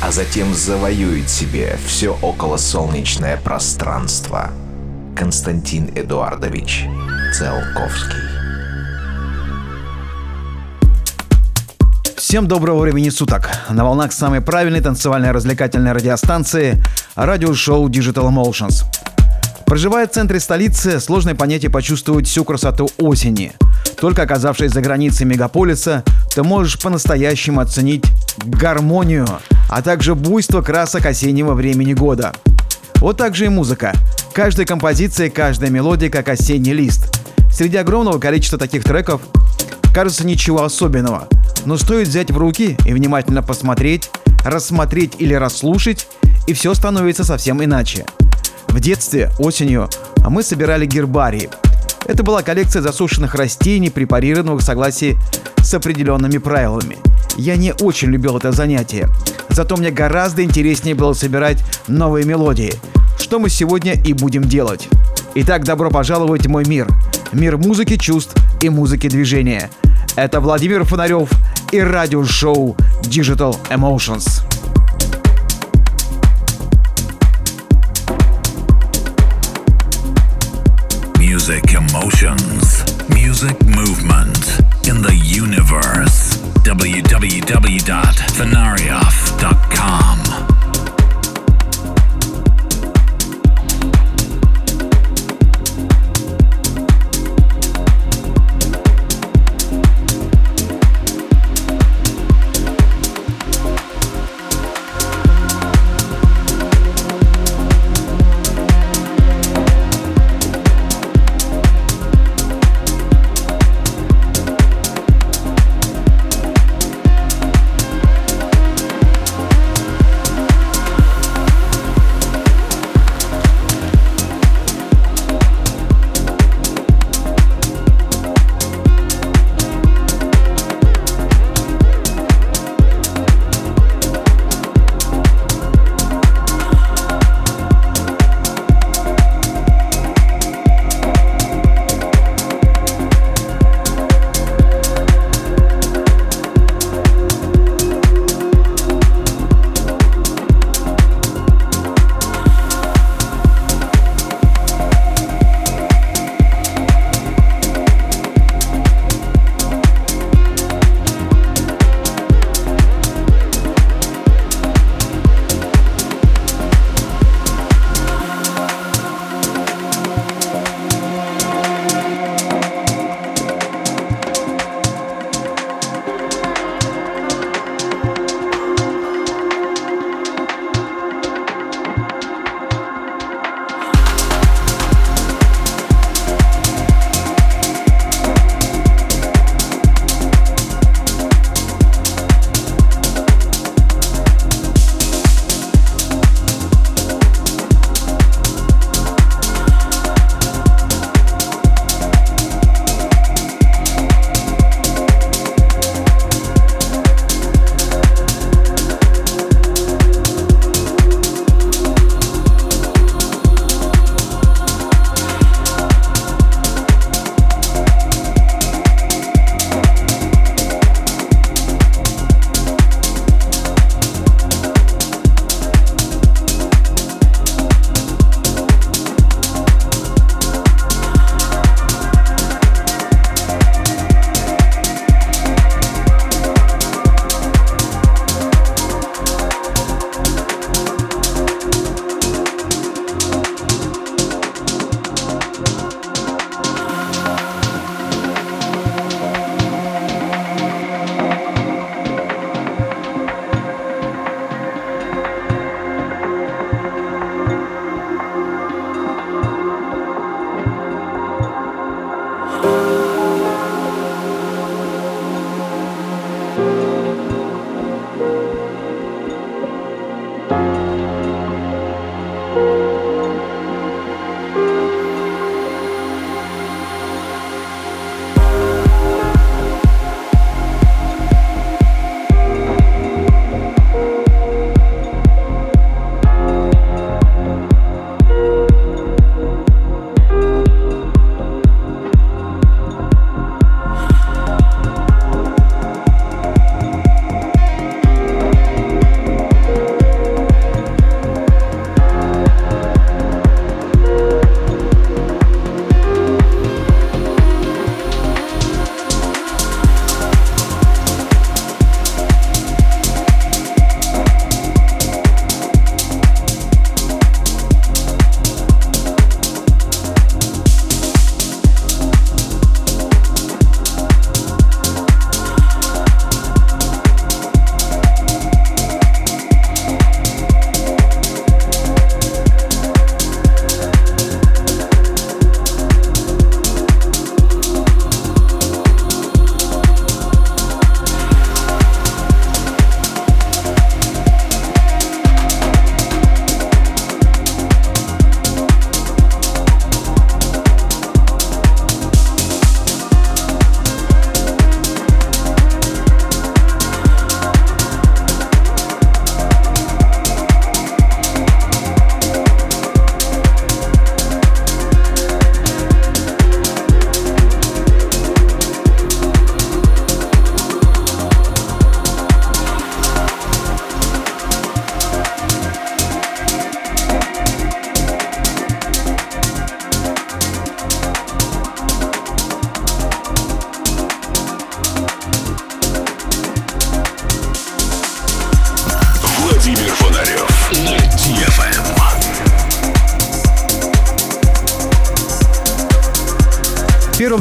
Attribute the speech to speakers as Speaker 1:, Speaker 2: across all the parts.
Speaker 1: а затем завоюет себе все околосолнечное пространство. Константин Эдуардович Циолковский.
Speaker 2: Всем доброго времени суток. На волнах самой правильной танцевальной развлекательной радиостанции радиошоу Digital Emotions. Проживая в центре столицы, сложное понятие почувствовать всю красоту осени. Только оказавшись за границей мегаполиса, ты можешь по-настоящему оценить гармонию, а также буйство красок осеннего времени года. Вот так же и музыка. Каждая композиция, каждая мелодия как осенний лист. Среди огромного количества таких треков кажется ничего особенного, но стоит взять в руки и внимательно посмотреть, рассмотреть или расслушать, и все становится совсем иначе. В детстве, осенью, мы собирали гербарии. Это была коллекция засушенных растений, препарированных в согласии с определенными правилами. Я не очень любил это занятие. Зато мне гораздо интереснее было собирать новые мелодии, что мы сегодня и будем делать. Итак, добро пожаловать в мой мир. Мир музыки чувств и музыки движения. Это Владимир Фонарев и радиошоу Digital Emotions.
Speaker 3: Music emotions, music movement in the universe. www.fenarioff.com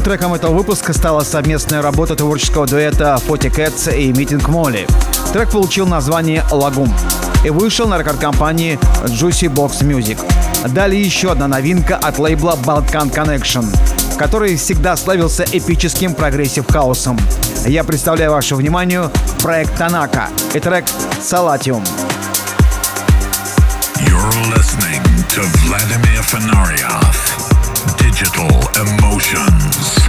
Speaker 2: треком этого выпуска стала совместная работа творческого дуэта Forty Cats и Meeting Molly. Трек получил название «Lagom» и вышел на рекорд-компании Juicy Box Music. Далее еще одна новинка от лейбла Balkan Connection, который всегда славился эпическим прогрессив хаусом. Я представляю вашему вниманию проект Танака и трек «Салатиум».
Speaker 3: You're listening to Vladimir Fenarioff. Digital Emotions.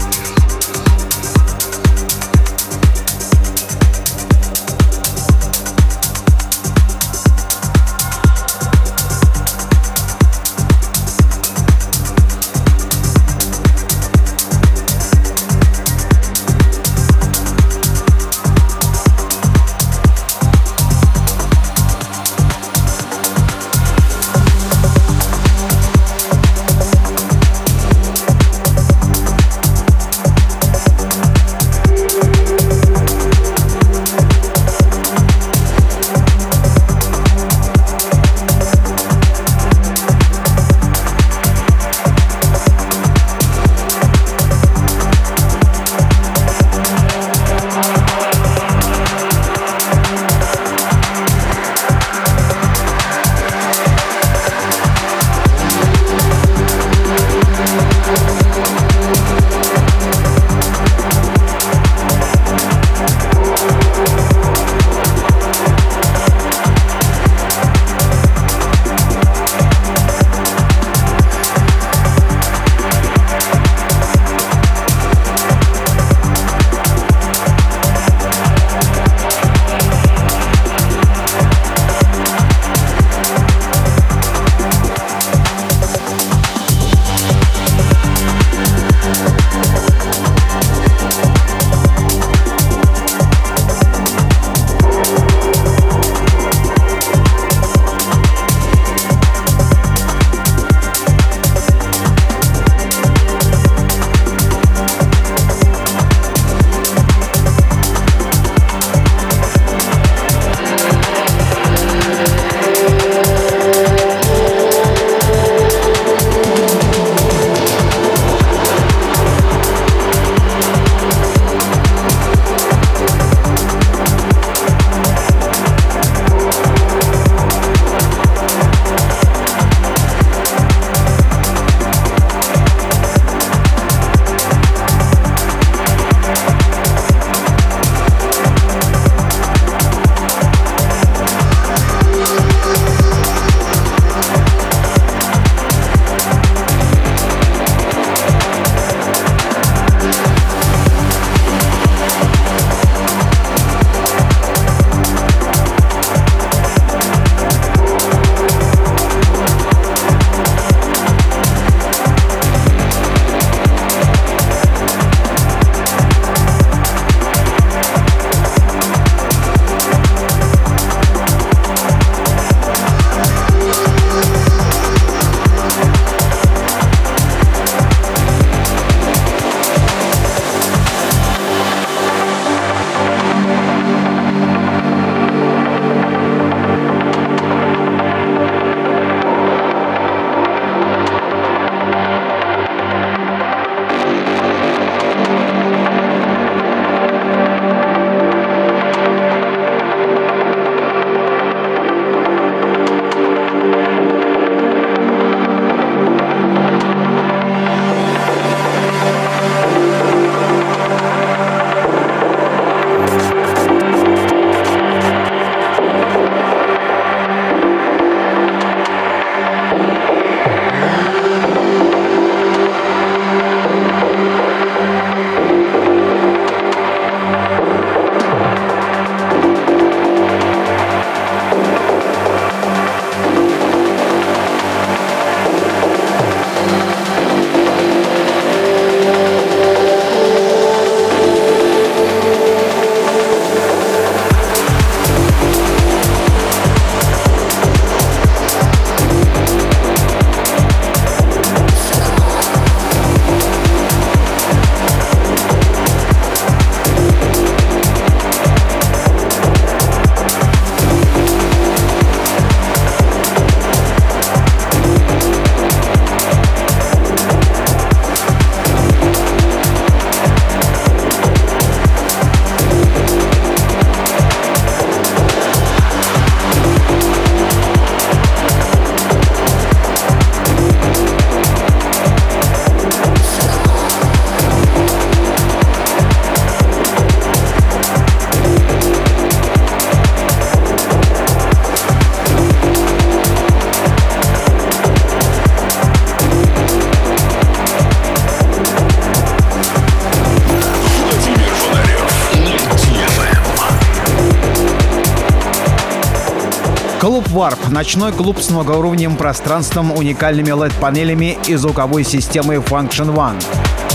Speaker 2: Ночной клуб с многоуровневым пространством, уникальными LED-панелями и звуковой системой Funktion-One.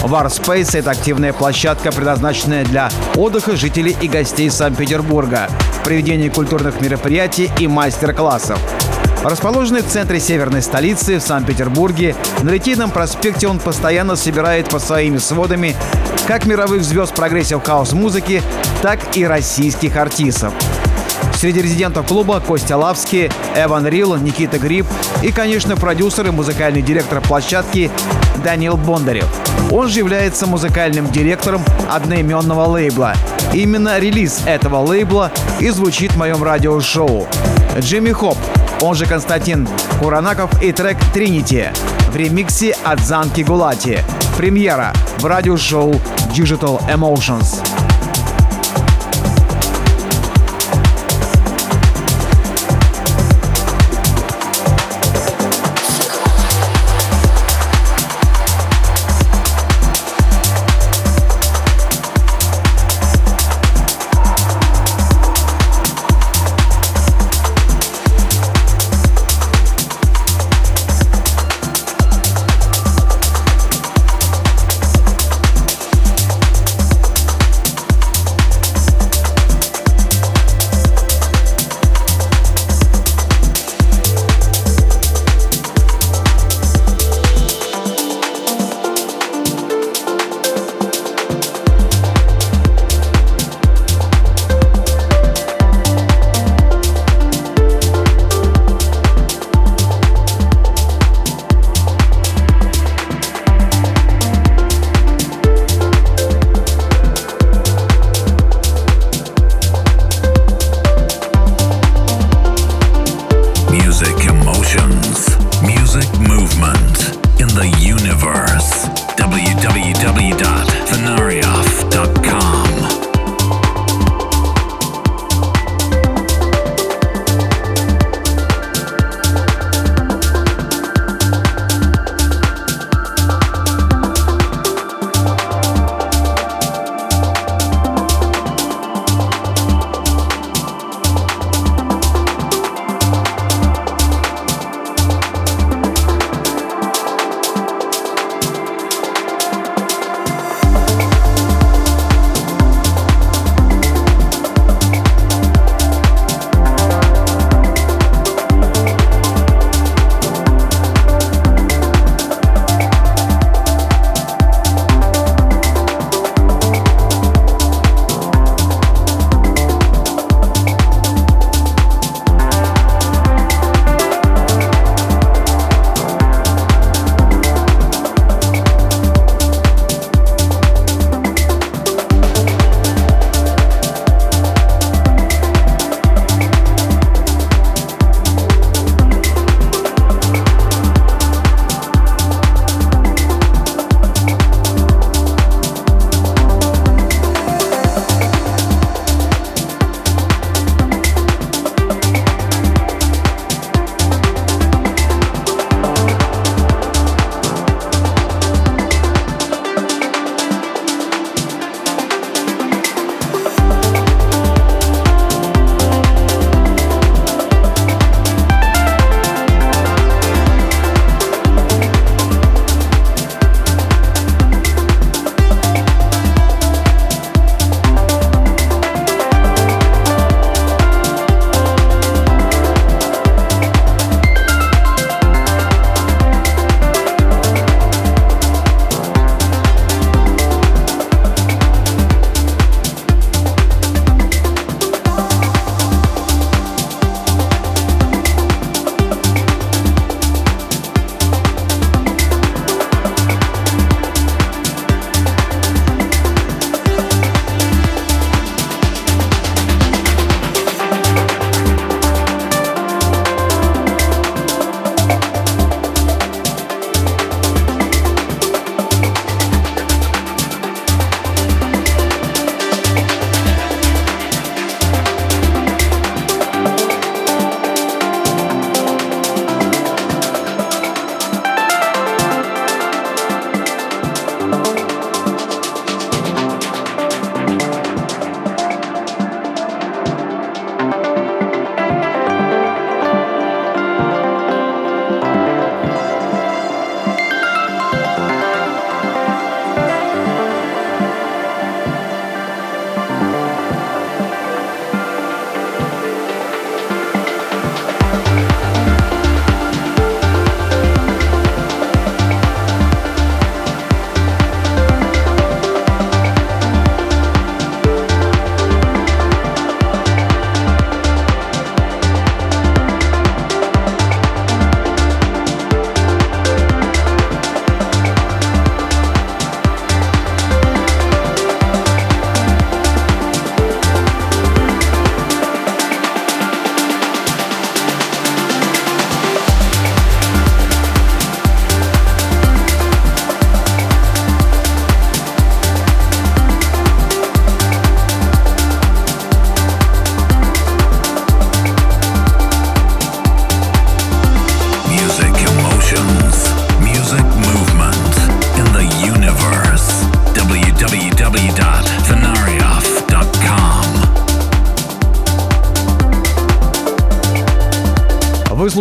Speaker 2: War Space — это активная площадка, предназначенная для отдыха жителей и гостей Санкт-Петербурга, проведения культурных мероприятий и мастер-классов. Расположенный в центре северной столицы, в Санкт-Петербурге, на Литейном проспекте он постоянно собирает по своими сводами как мировых звезд прогрессив хаус-музыки, так и российских артистов. Среди резидентов клуба Костя Лавский, Эван Рил, Никита Гриб и, конечно, продюсер и музыкальный директор площадки Даниил Бондарев. Он же является музыкальным директором одноименного лейбла. Именно релиз этого лейбла и звучит в моем радиошоу. Джимми Хоп он же Константин Куранаков и трек «Тринити» в ремиксе от Занки Гулати. Премьера в радиошоу Digital Emotions.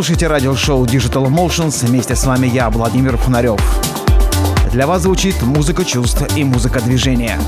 Speaker 2: Слушаете радиошоу Digital Emotions. Вместе с вами я, Владимир Фонарев. Для вас звучит музыка чувств и музыка движения.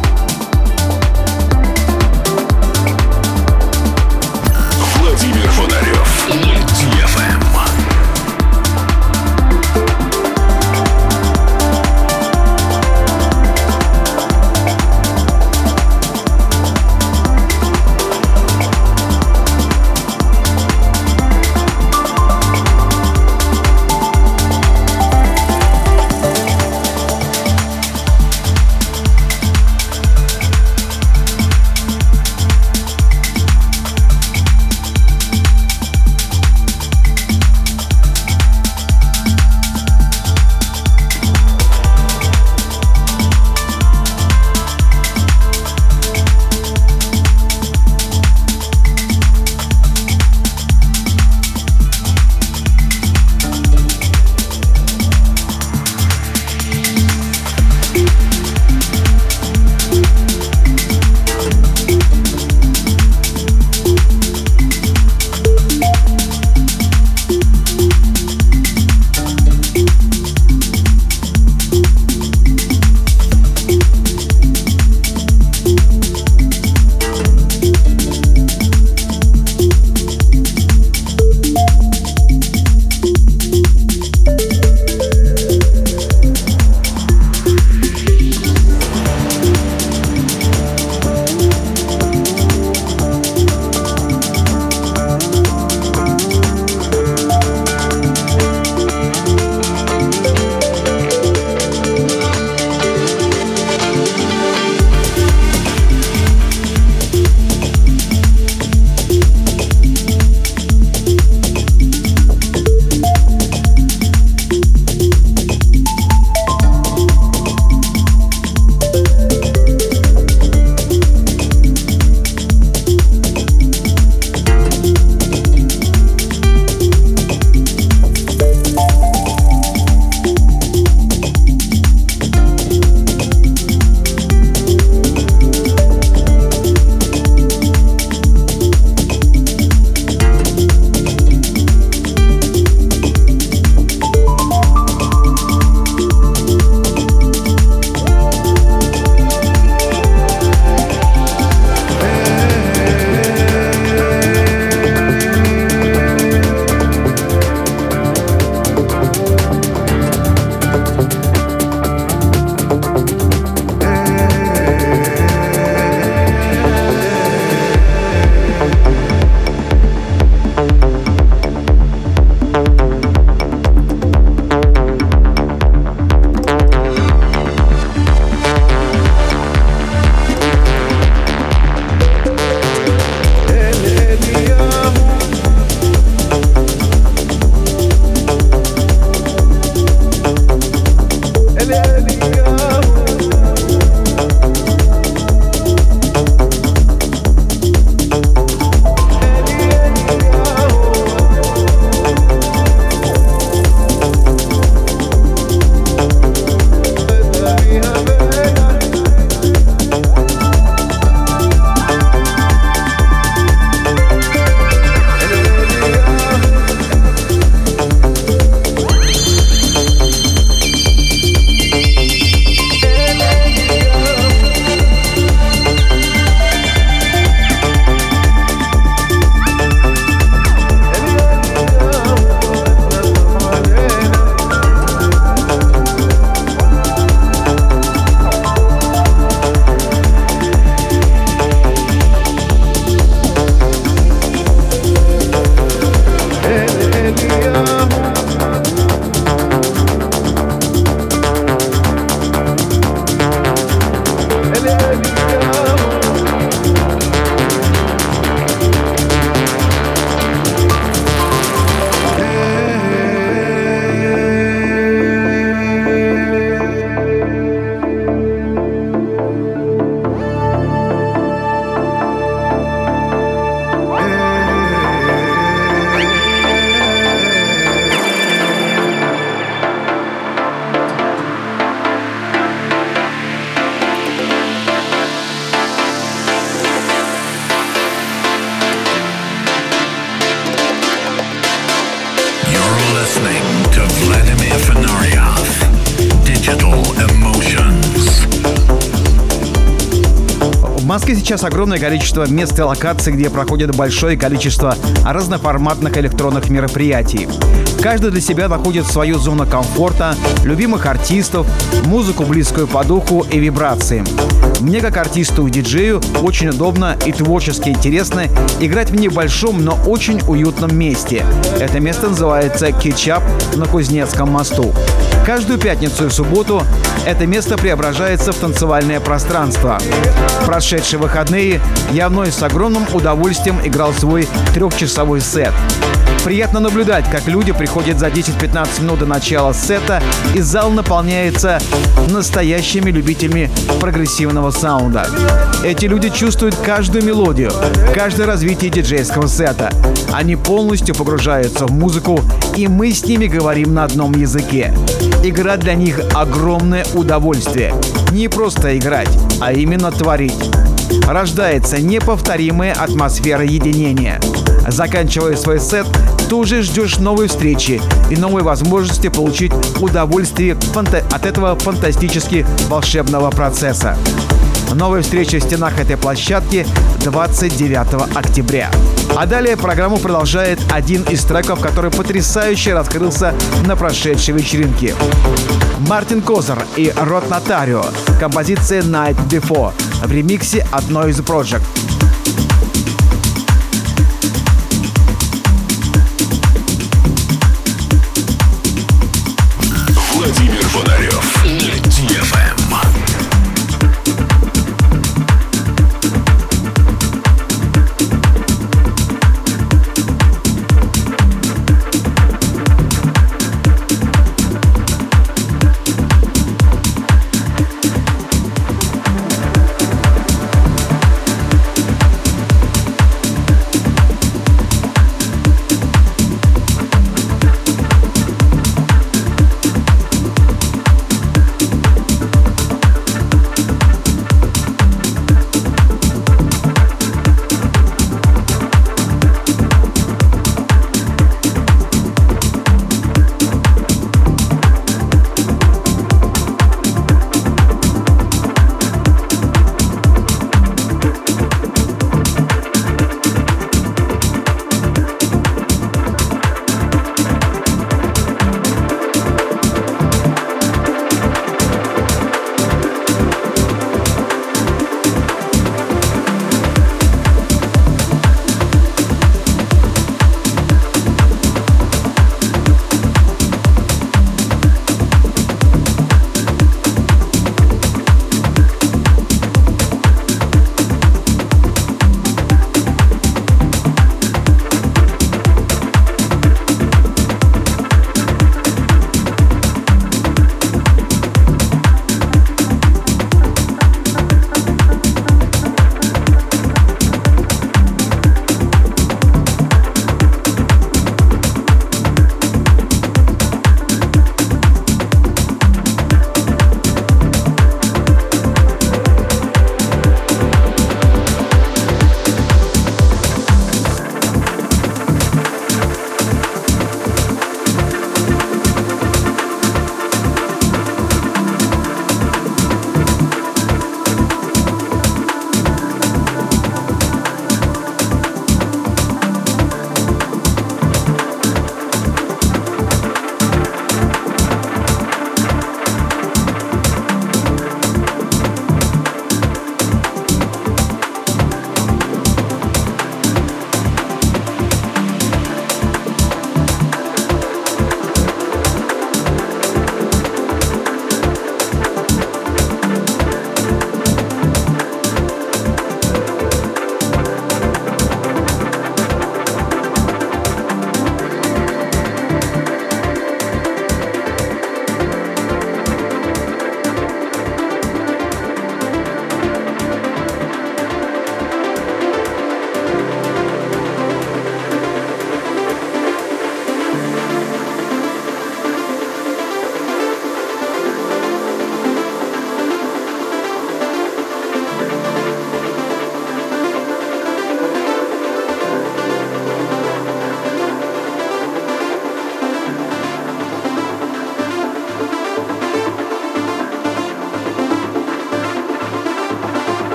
Speaker 2: Сейчас огромное количество мест и локаций, где проходит большое количество разноформатных электронных мероприятий. Каждый для себя находит свою зону комфорта, любимых артистов, музыку близкую по духу и вибрации. Мне как артисту и диджею очень удобно и творчески интересно играть в небольшом, но очень уютном месте. Это место называется Кетчап на Кузнецком мосту. Каждую пятницу и субботу это место преображается в танцевальное пространство. Прошедшие выходные я вновь с огромным удовольствием играл свой трехчасовой сет. Приятно наблюдать, как люди приходят за 10-15 минут до начала сета, и зал наполняется настоящими любителями прогрессивного саунда. Эти люди чувствуют каждую мелодию, каждое развитие диджейского сета. Они полностью погружаются в музыку, и мы с ними говорим на одном языке. Игра для них огромное удовольствие. Не просто играть, а именно творить. Рождается неповторимая атмосфера единения. Заканчивая свой сет, ты уже ждешь новой встречи и новой возможности получить удовольствие от этого фантастически волшебного процесса. Новая встреча в стенах этой площадки 29 октября. А далее программу продолжает один из треков, который потрясающе раскрылся на прошедшей вечеринке. Мартин Козер и Рот Нотарио. Композиция Night Before в ремиксе от Noise Project.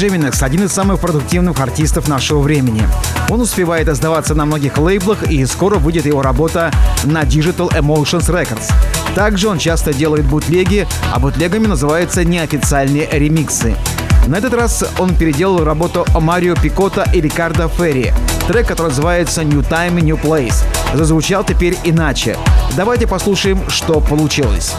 Speaker 2: Гад Джеминекс – один из самых продуктивных артистов нашего времени. Он успевает издаваться на многих лейблах, и скоро выйдет его работа на Digital Emotions Records. Также он часто делает бутлеги, а бутлегами называются неофициальные ремиксы. На этот раз он переделал работу Марио Пикота и Рикардо Ферри. Трек, который называется New Time, New Place, зазвучал теперь иначе. Давайте послушаем, что получилось.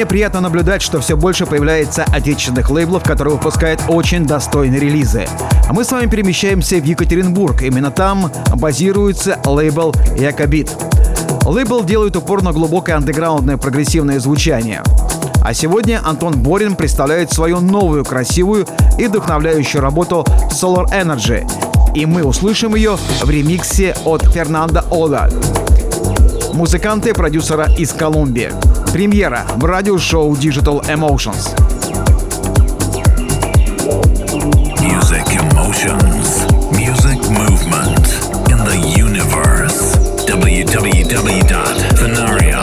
Speaker 2: Мне приятно наблюдать, что все больше появляется отечественных лейблов, которые выпускают очень достойные релизы. А мы с вами перемещаемся в Екатеринбург. Именно там базируется лейбл Якобит. Лейбл делает упор на глубокое андеграундное прогрессивное звучание. А сегодня Антон Борин представляет свою новую красивую и вдохновляющую работу Solar Energy. И мы услышим ее в ремиксе от Фернандо Ола, музыканта и продюсера из Колумбии. Премьера в радиошоу Digital Emotions.
Speaker 3: Music emotions. Music movement. In the universe. www.venarioff.com.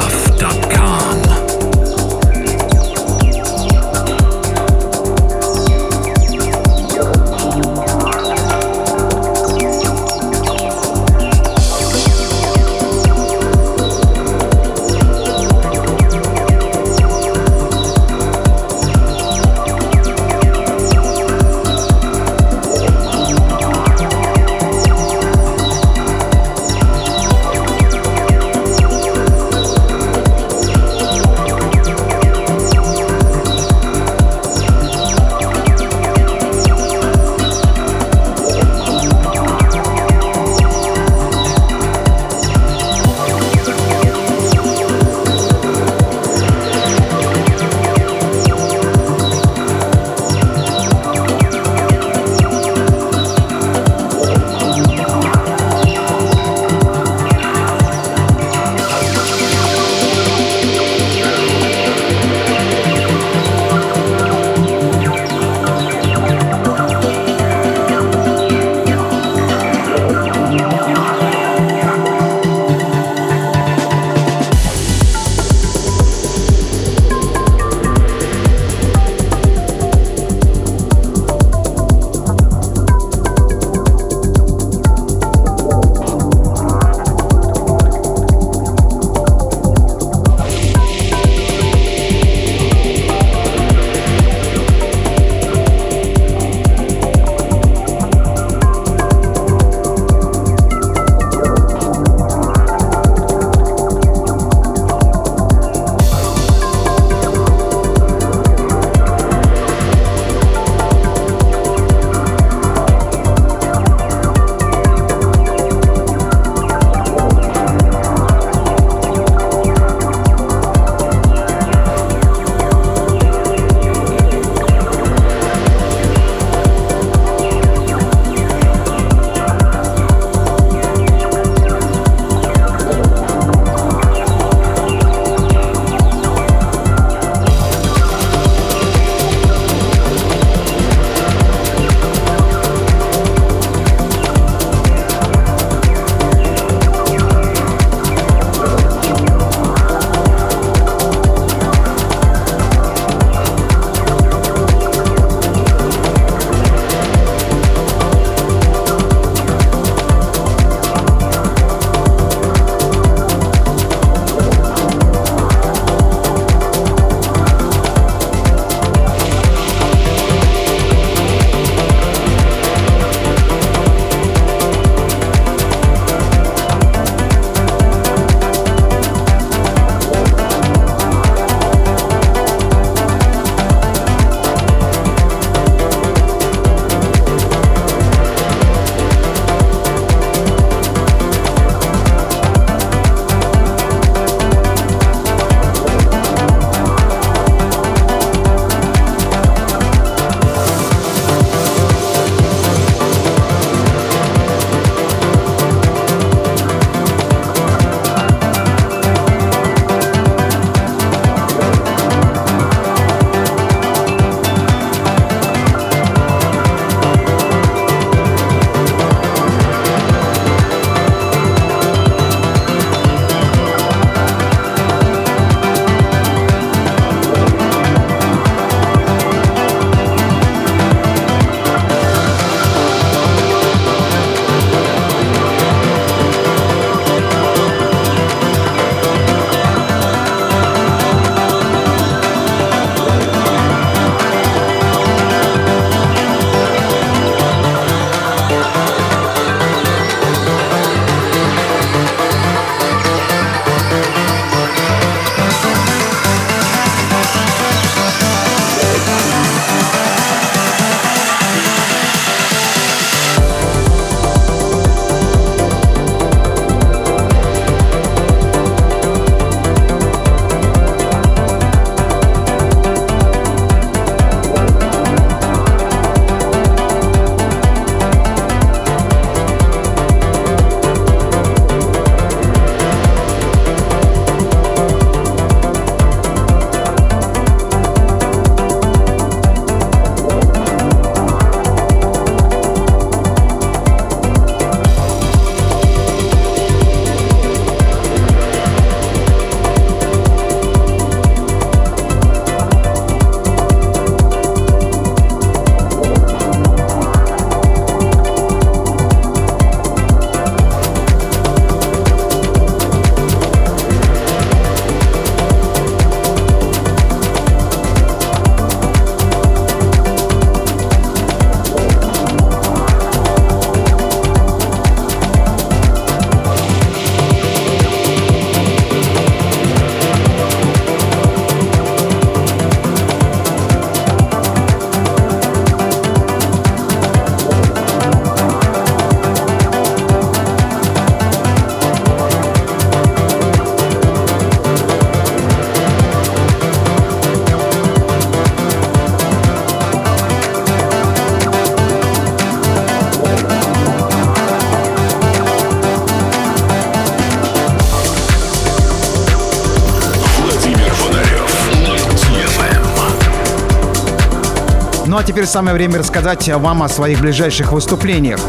Speaker 2: теперь самое время рассказать вам о своих ближайших выступлениях.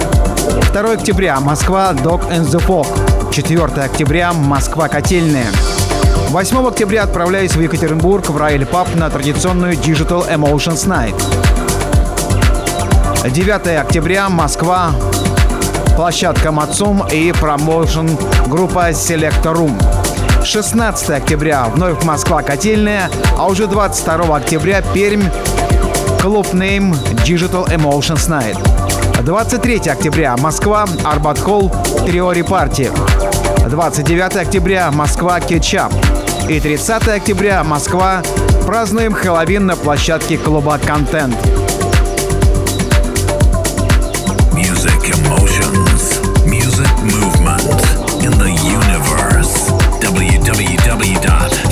Speaker 2: 2 октября Москва Dog and the Fog. 4 октября Москва Котельная. 8 октября отправляюсь в Екатеринбург в Райль Паб на традиционную Digital Emotions Night. 9 октября Москва, площадка Мацум и промоушен группа Selector Room. 16 октября вновь Москва Котельная, а уже 22 октября Пермь, клуб Name Digital Emotions Night. 23 октября Москва, Арбат Холл, Триори Парти. 29 октября Москва, Кетчап. И 30 октября Москва. Празднуем Хэллоуин на площадке клуба «Контент».
Speaker 3: Music emotions, music movement in the universe. www.venarioff.com.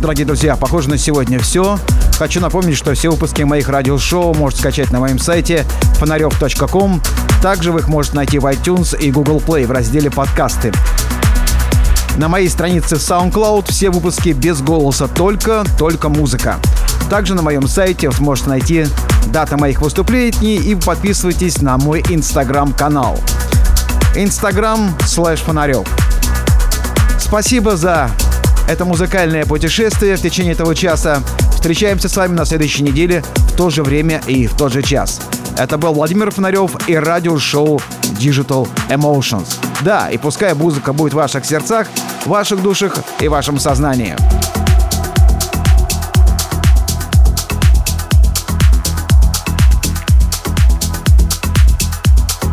Speaker 2: дорогие друзья, похоже на сегодня все. Хочу напомнить, что все выпуски моих радиошоу можете скачать на моем сайте фонарев.ком. Также вы их можете найти в iTunes и Google Play в разделе «Подкасты». На моей странице SoundCloud все выпуски без голоса, только, только музыка. Также на моем сайте вы сможете найти даты моих выступлений и подписывайтесь на мой инстаграм-канал. Инстаграм слэш фонарев. Спасибо за это музыкальное путешествие в течение этого часа. Встречаемся с вами на следующей неделе в то же время и в тот же час. Это был Владимир Фонарев и радиошоу Digital Emotions. Да, и пускай музыка будет в ваших сердцах, ваших душах и вашем сознании.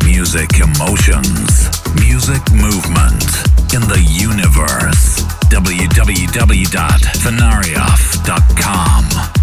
Speaker 3: Music emotions, music movement in the universe. www.venarioff.com.